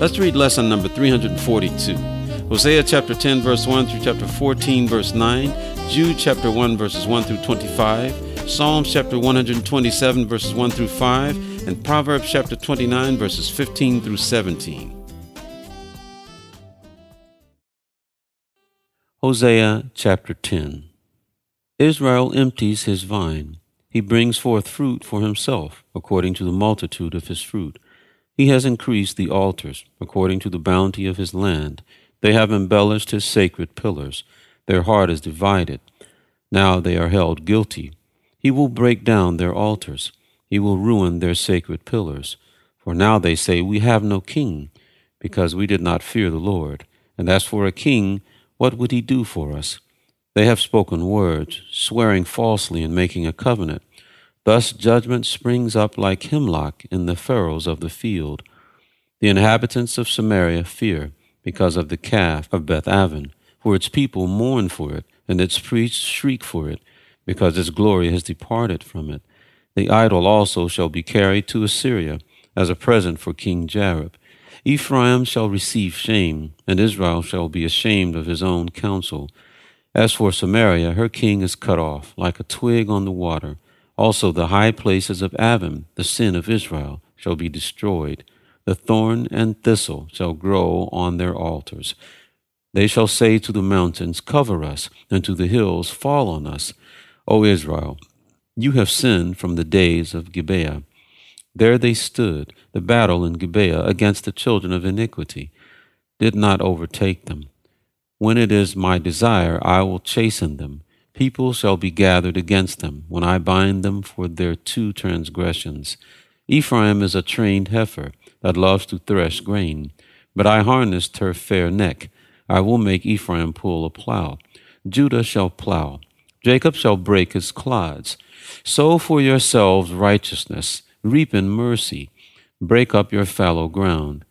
Let's read lesson number 342. Hosea chapter 10, verse 1 through chapter 14, verse 9, Jude chapter 1, verses 1 through 25, Psalms chapter 127, verses 1 through 5, and Proverbs chapter 29, verses 15 through 17. Hosea chapter 10 Israel empties his vine. He brings forth fruit for himself, according to the multitude of his fruit. He has increased the altars, according to the bounty of his land. They have embellished his sacred pillars. Their heart is divided. Now they are held guilty. He will break down their altars. He will ruin their sacred pillars. For now they say, We have no king, because we did not fear the Lord. And as for a king, what would he do for us? They have spoken words, swearing falsely and making a covenant. Thus judgment springs up like hemlock in the furrows of the field. The inhabitants of Samaria fear because of the calf of Beth Aven, for its people mourn for it, and its priests shriek for it, because its glory has departed from it. The idol also shall be carried to Assyria as a present for King Jareb. Ephraim shall receive shame, and Israel shall be ashamed of his own counsel. As for Samaria, her king is cut off, like a twig on the water. Also the high places of Aven, the sin of Israel, shall be destroyed. The thorn and thistle shall grow on their altars. They shall say to the mountains, Cover us, and to the hills, Fall on us. O Israel, you have sinned from the days of Gibeah. There they stood, the battle in Gibeah against the children of iniquity, did not overtake them. When it is my desire, I will chasten them. People shall be gathered against them, when I bind them for their two transgressions. Ephraim is a trained heifer that loves to thresh grain. But I harnessed her fair neck. I will make Ephraim pull a plow. Judah shall plow. Jacob shall break his clods. Sow for yourselves righteousness. Reap in mercy. Break up your fallow ground.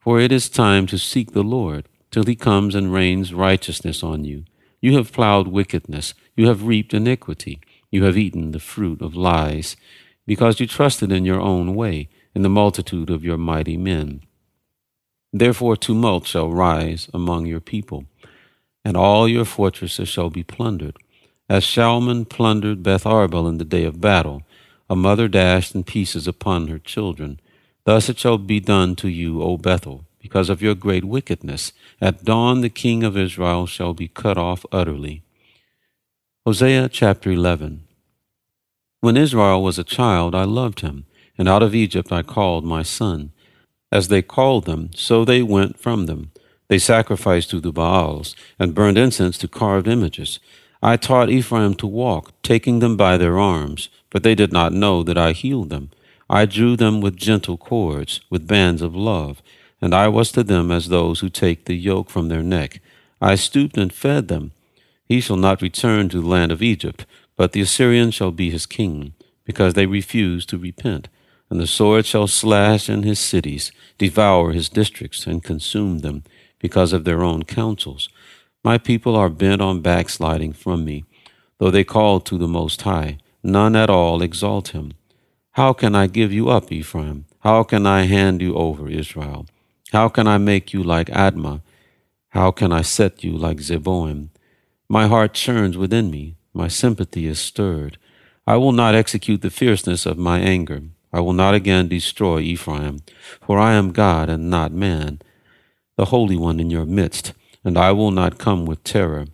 For it is time to seek the Lord, till he comes and rains righteousness on you. You have plowed wickedness. You have reaped iniquity. You have eaten the fruit of lies, because you trusted in your own way in the multitude of your mighty men. Therefore tumult shall rise among your people, and all your fortresses shall be plundered. As Shalman plundered Beth Arbel in the day of battle, a mother dashed in pieces upon her children. Thus it shall be done to you, O Bethel, because of your great wickedness. At dawn the king of Israel shall be cut off utterly. Hosea chapter 11 When Israel was a child, I loved him and out of Egypt I called my son. As they called them, so they went from them. They sacrificed to the Baals, and burned incense to carved images. I taught Ephraim to walk, taking them by their arms, but they did not know that I healed them. I drew them with gentle cords, with bands of love, and I was to them as those who take the yoke from their neck. I stooped and fed them. He shall not return to the land of Egypt, but the Assyrian shall be his king, because they refuse to repent. And the sword shall slash in his cities, devour his districts, and consume them, because of their own counsels. My people are bent on backsliding from me. Though they call to the Most High, none at all exalt him. How can I give you up, Ephraim? How can I hand you over, Israel? How can I make you like Admah? How can I set you like Zeboiim? My heart churns within me, my sympathy is stirred. I will not execute the fierceness of my anger. I will not again destroy Ephraim, for I am God and not man, the Holy One in your midst, and I will not come with terror.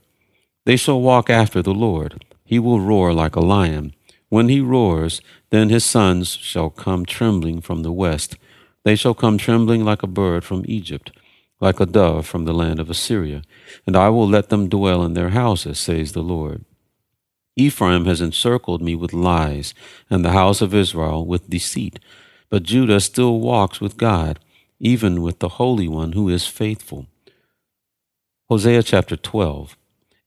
They shall walk after the Lord. He will roar like a lion. When he roars, then his sons shall come trembling from the west. They shall come trembling like a bird from Egypt, like a dove from the land of Assyria. And I will let them dwell in their houses, says the Lord. Ephraim has encircled me with lies, and the house of Israel with deceit. But Judah still walks with God. even with the Holy One who is faithful. Hosea chapter 12.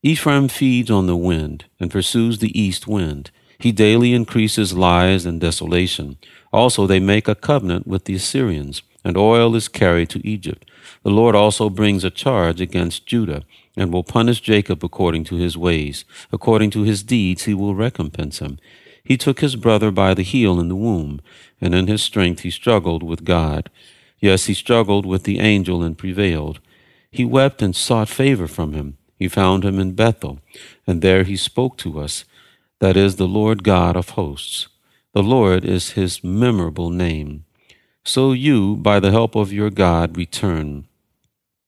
Ephraim feeds on the wind and pursues the east wind. He daily increases lies and desolation. Also, they make a covenant with the Assyrians, and oil is carried to Egypt. The Lord also brings a charge against Judah, and will punish Jacob according to his ways. According to his deeds, he will recompense him. He took his brother by the heel in the womb, and in his strength he struggled with God. Yes, he struggled with the angel and prevailed. He wept and sought favor from him. He found him in Bethel, and there he spoke to us. That is the Lord God of hosts. The Lord is his memorable name. So you, by the help of your God, return.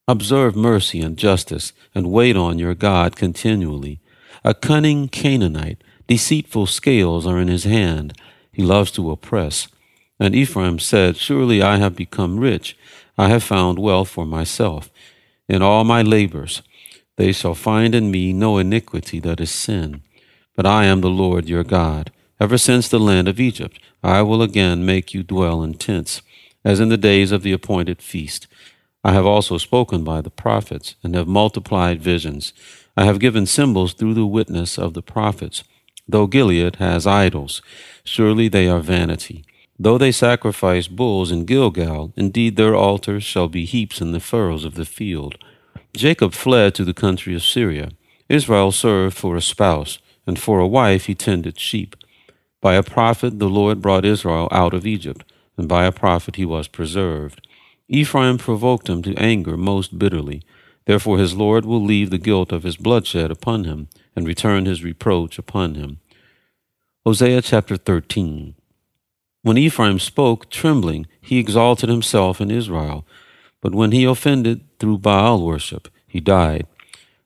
Observe mercy and justice, and wait on your God continually. A cunning Canaanite, deceitful scales are in his hand. He loves to oppress. And Ephraim said, Surely I have become rich. I have found wealth for myself. In all my labors, they shall find in me no iniquity that is sin. But I am the Lord your God. Ever since the land of Egypt, I will again make you dwell in tents, as in the days of the appointed feast. I have also spoken by the prophets, and have multiplied visions. I have given symbols through the witness of the prophets. Though Gilead has idols, surely they are vanity. Though they sacrifice bulls in Gilgal, indeed their altars shall be heaps in the furrows of the field. Jacob fled to the country of Syria. Israel served for a spouse, and for a wife he tended sheep. By a prophet the Lord brought Israel out of Egypt, and by a prophet he was preserved. Ephraim provoked him to anger most bitterly. Therefore his Lord will leave the guilt of his bloodshed upon him, and return his reproach upon him. Hosea chapter 13. When Ephraim spoke, trembling, he exalted himself in Israel. But when he offended through Baal worship, he died.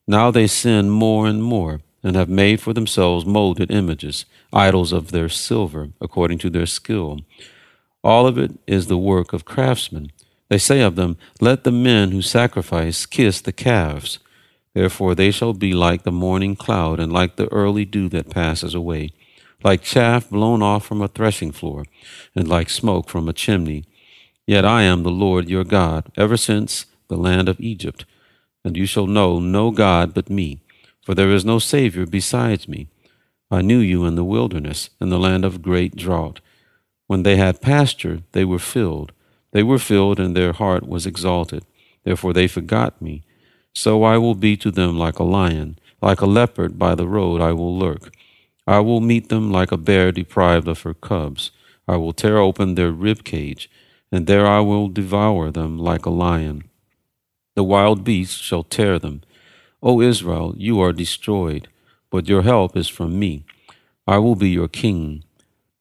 Now they sin more and more, and have made for themselves molded images, idols of their silver, according to their skill. All of it is the work of craftsmen. They say of them, Let the men who sacrifice kiss the calves. Therefore they shall be like the morning cloud, and like the early dew that passes away like chaff blown off from a threshing floor, and like smoke from a chimney. Yet I am the Lord your God, ever since the land of Egypt. And you shall know no God but me, for there is no Savior besides me. I knew you in the wilderness, in the land of great drought. When they had pasture, they were filled. They were filled, and their heart was exalted. Therefore they forgot me. So I will be to them like a lion, like a leopard by the road I will lurk. I will meet them like a bear deprived of her cubs. I will tear open their rib cage, and there I will devour them like a lion. The wild beasts shall tear them. O Israel, you are destroyed, but your help is from me. I will be your king.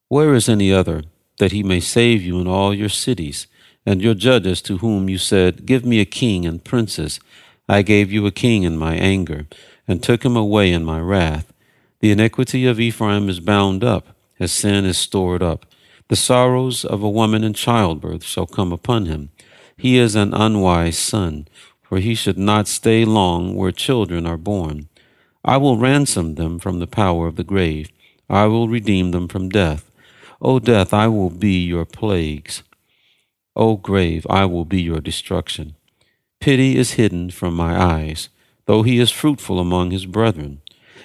Where is any other, that he may save you in all your cities, and your judges to whom you said, Give me a king and princes? I gave you a king in my anger, and took him away in my wrath. The iniquity of Ephraim is bound up, his sin is stored up. The sorrows of a woman in childbirth shall come upon him. He is an unwise son, for he should not stay long where children are born. I will ransom them from the power of the grave. I will redeem them from death. O death, I will be your plagues. O grave, I will be your destruction. Pity is hidden from my eyes, though he is fruitful among his brethren.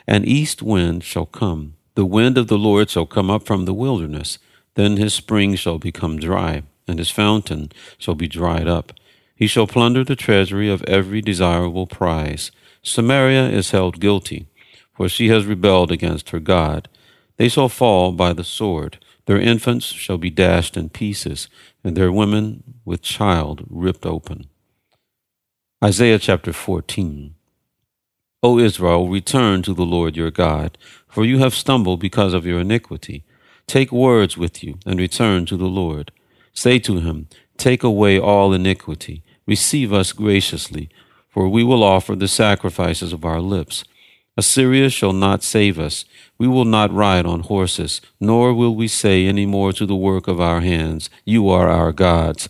An east wind shall come. The wind of the Lord shall come up from the wilderness. Then his spring shall become dry, and his fountain shall be dried up. He shall plunder the treasury of every desirable prize. Samaria is held guilty, for she has rebelled against her God. They shall fall by the sword. Their infants shall be dashed in pieces, and their women with child ripped open. Hosea chapter 14. O Israel, return to the Lord your God, for you have stumbled because of your iniquity. Take words with you, and return to the Lord. Say to him, Take away all iniquity, receive us graciously, for we will offer the sacrifices of our lips. Assyria shall not save us. We will not ride on horses, nor will we say any more to the work of our hands, You are our gods.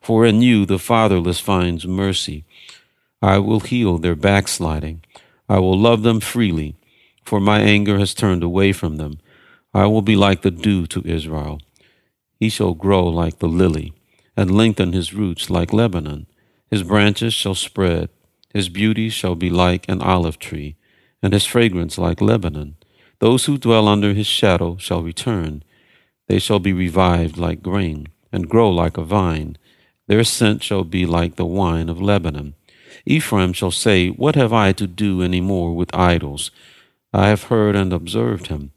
For in you the fatherless finds mercy. I will heal their backsliding. I will love them freely, for my anger has turned away from them. I will be like the dew to Israel. He shall grow like the lily, and lengthen his roots like Lebanon. His branches shall spread, his beauty shall be like an olive tree, and his fragrance like Lebanon. Those who dwell under his shadow shall return. They shall be revived like grain, and grow like a vine. Their scent shall be like the wine of Lebanon. Ephraim shall say, What have I to do any more with idols? I have heard and observed him.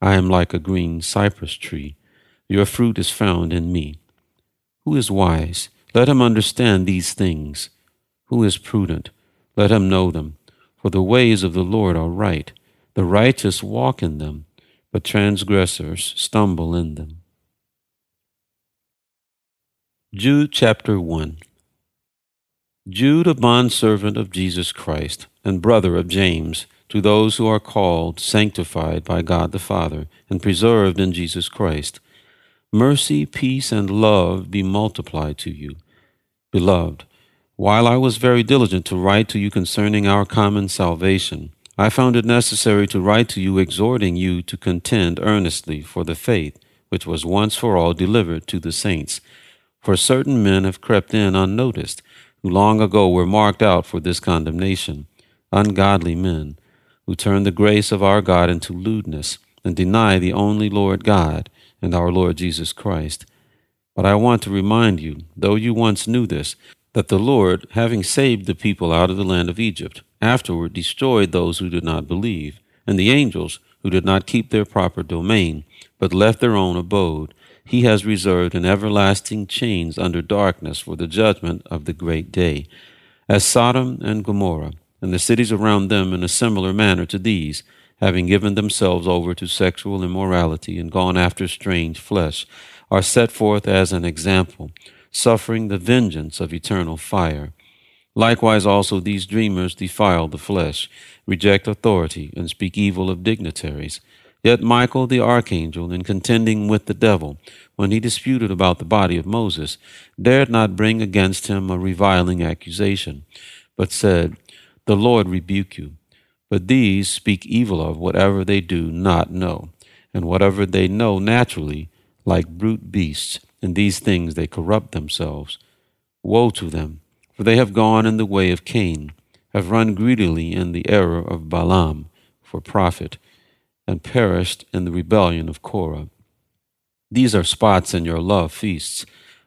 I am like a green cypress tree. Your fruit is found in me. Who is wise? Let him understand these things. Who is prudent? Let him know them. For the ways of the Lord are right. The righteous walk in them, but transgressors stumble in them. Jude chapter 1 Jude, a bondservant of Jesus Christ, and brother of James, to those who are called, sanctified by God the Father, and preserved in Jesus Christ, mercy, peace, and love be multiplied to you. Beloved, while I was very diligent to write to you concerning our common salvation, I found it necessary to write to you exhorting you to contend earnestly for the faith which was once for all delivered to the saints. For certain men have crept in unnoticed who long ago were marked out for this condemnation, ungodly men, who turn the grace of our God into lewdness, and deny the only Lord God and our Lord Jesus Christ. But I want to remind you, though you once knew this, that the Lord, having saved the people out of the land of Egypt, afterward destroyed those who did not believe, and the angels who did not keep their proper domain, but left their own abode he has reserved in everlasting chains under darkness for the judgment of the great day, as Sodom and Gomorrah, and the cities around them in a similar manner to these, having given themselves over to sexual immorality and gone after strange flesh, are set forth as an example, suffering the vengeance of eternal fire. Likewise also these dreamers defile the flesh, reject authority, and speak evil of dignitaries. Yet Michael the archangel, in contending with the devil, when he disputed about the body of Moses, dared not bring against him a reviling accusation, but said, The Lord rebuke you. But these speak evil of whatever they do not know, and whatever they know naturally, like brute beasts. In these things they corrupt themselves. Woe to them, for they have gone in the way of Cain, have run greedily in the error of Balaam for profit and perished in the rebellion of Korah. These are spots in your love feasts,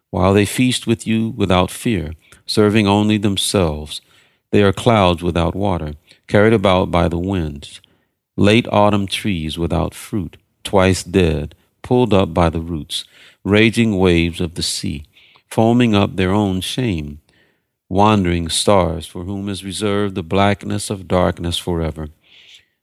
while they feast with you without fear, serving only themselves. They are clouds without water, carried about by the winds, late autumn trees without fruit, twice dead, pulled up by the roots, raging waves of the sea, foaming up their own shame, wandering stars for whom is reserved the blackness of darkness forever.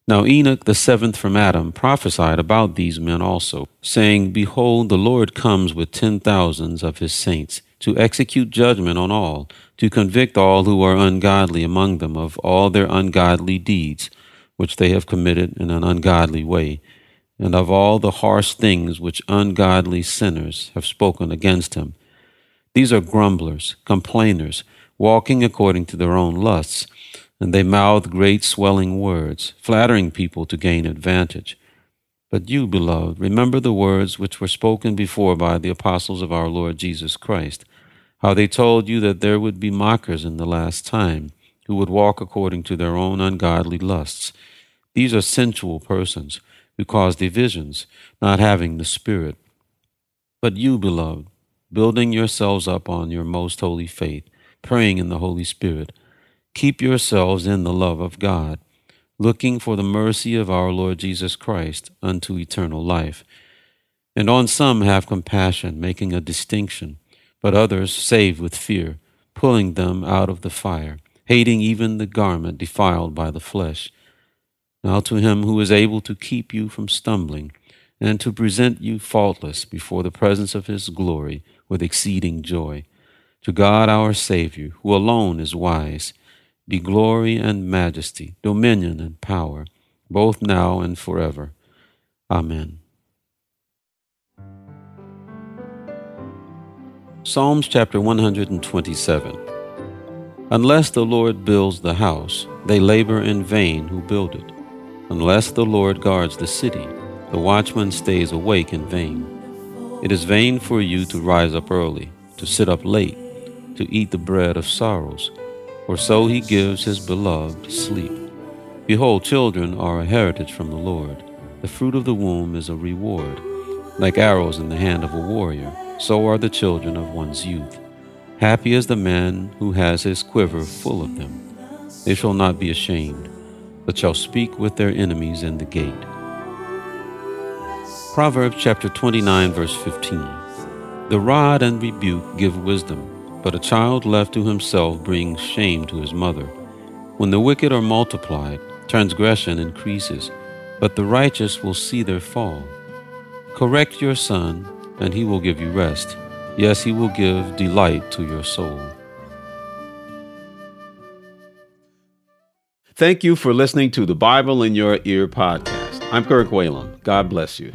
Now Enoch, the seventh from Adam, prophesied about these men also, saying, Behold, the Lord comes with ten thousands of his saints, to execute judgment on all, to convict all who are ungodly among them of all their ungodly deeds, which they have committed in an ungodly way, and of all the harsh things which ungodly sinners have spoken against him. These are grumblers, complainers, walking according to their own lusts and they mouth great swelling words, flattering people to gain advantage. But you, beloved, remember the words which were spoken before by the apostles of our Lord Jesus Christ, how they told you that there would be mockers in the last time, who would walk according to their own ungodly lusts. These are sensual persons, who cause divisions, not having the Spirit. But you, beloved, building yourselves up on your most holy faith, praying in the Holy Spirit, Keep yourselves in the love of God, looking for the mercy of our Lord Jesus Christ unto eternal life. And on some have compassion, making a distinction, but others save with fear, pulling them out of the fire, hating even the garment defiled by the flesh. Now to him who is able to keep you from stumbling, and to present you faultless before the presence of his glory with exceeding joy. To God our Savior, who alone is wise, be glory and majesty, dominion and power, both now and forever. Amen. Psalms chapter 127 Unless the Lord builds the house, they labor in vain who build it. Unless the Lord guards the city, the watchman stays awake in vain. It is vain for you to rise up early, to sit up late, to eat the bread of sorrows, for so he gives his beloved sleep. Behold, children are a heritage from the Lord. The fruit of the womb is a reward. Like arrows in the hand of a warrior, so are the children of one's youth. Happy is the man who has his quiver full of them. They shall not be ashamed, but shall speak with their enemies in the gate. Proverbs chapter 29, verse 15. The rod and rebuke give wisdom, but a child left to himself brings shame to his mother. When the wicked are multiplied, transgression increases, but the righteous will see their fall. Correct your son, and he will give you rest. Yes, he will give delight to your soul. Thank you for listening to the Bible in Your Ear podcast. I'm Kirk Whalum. God bless you.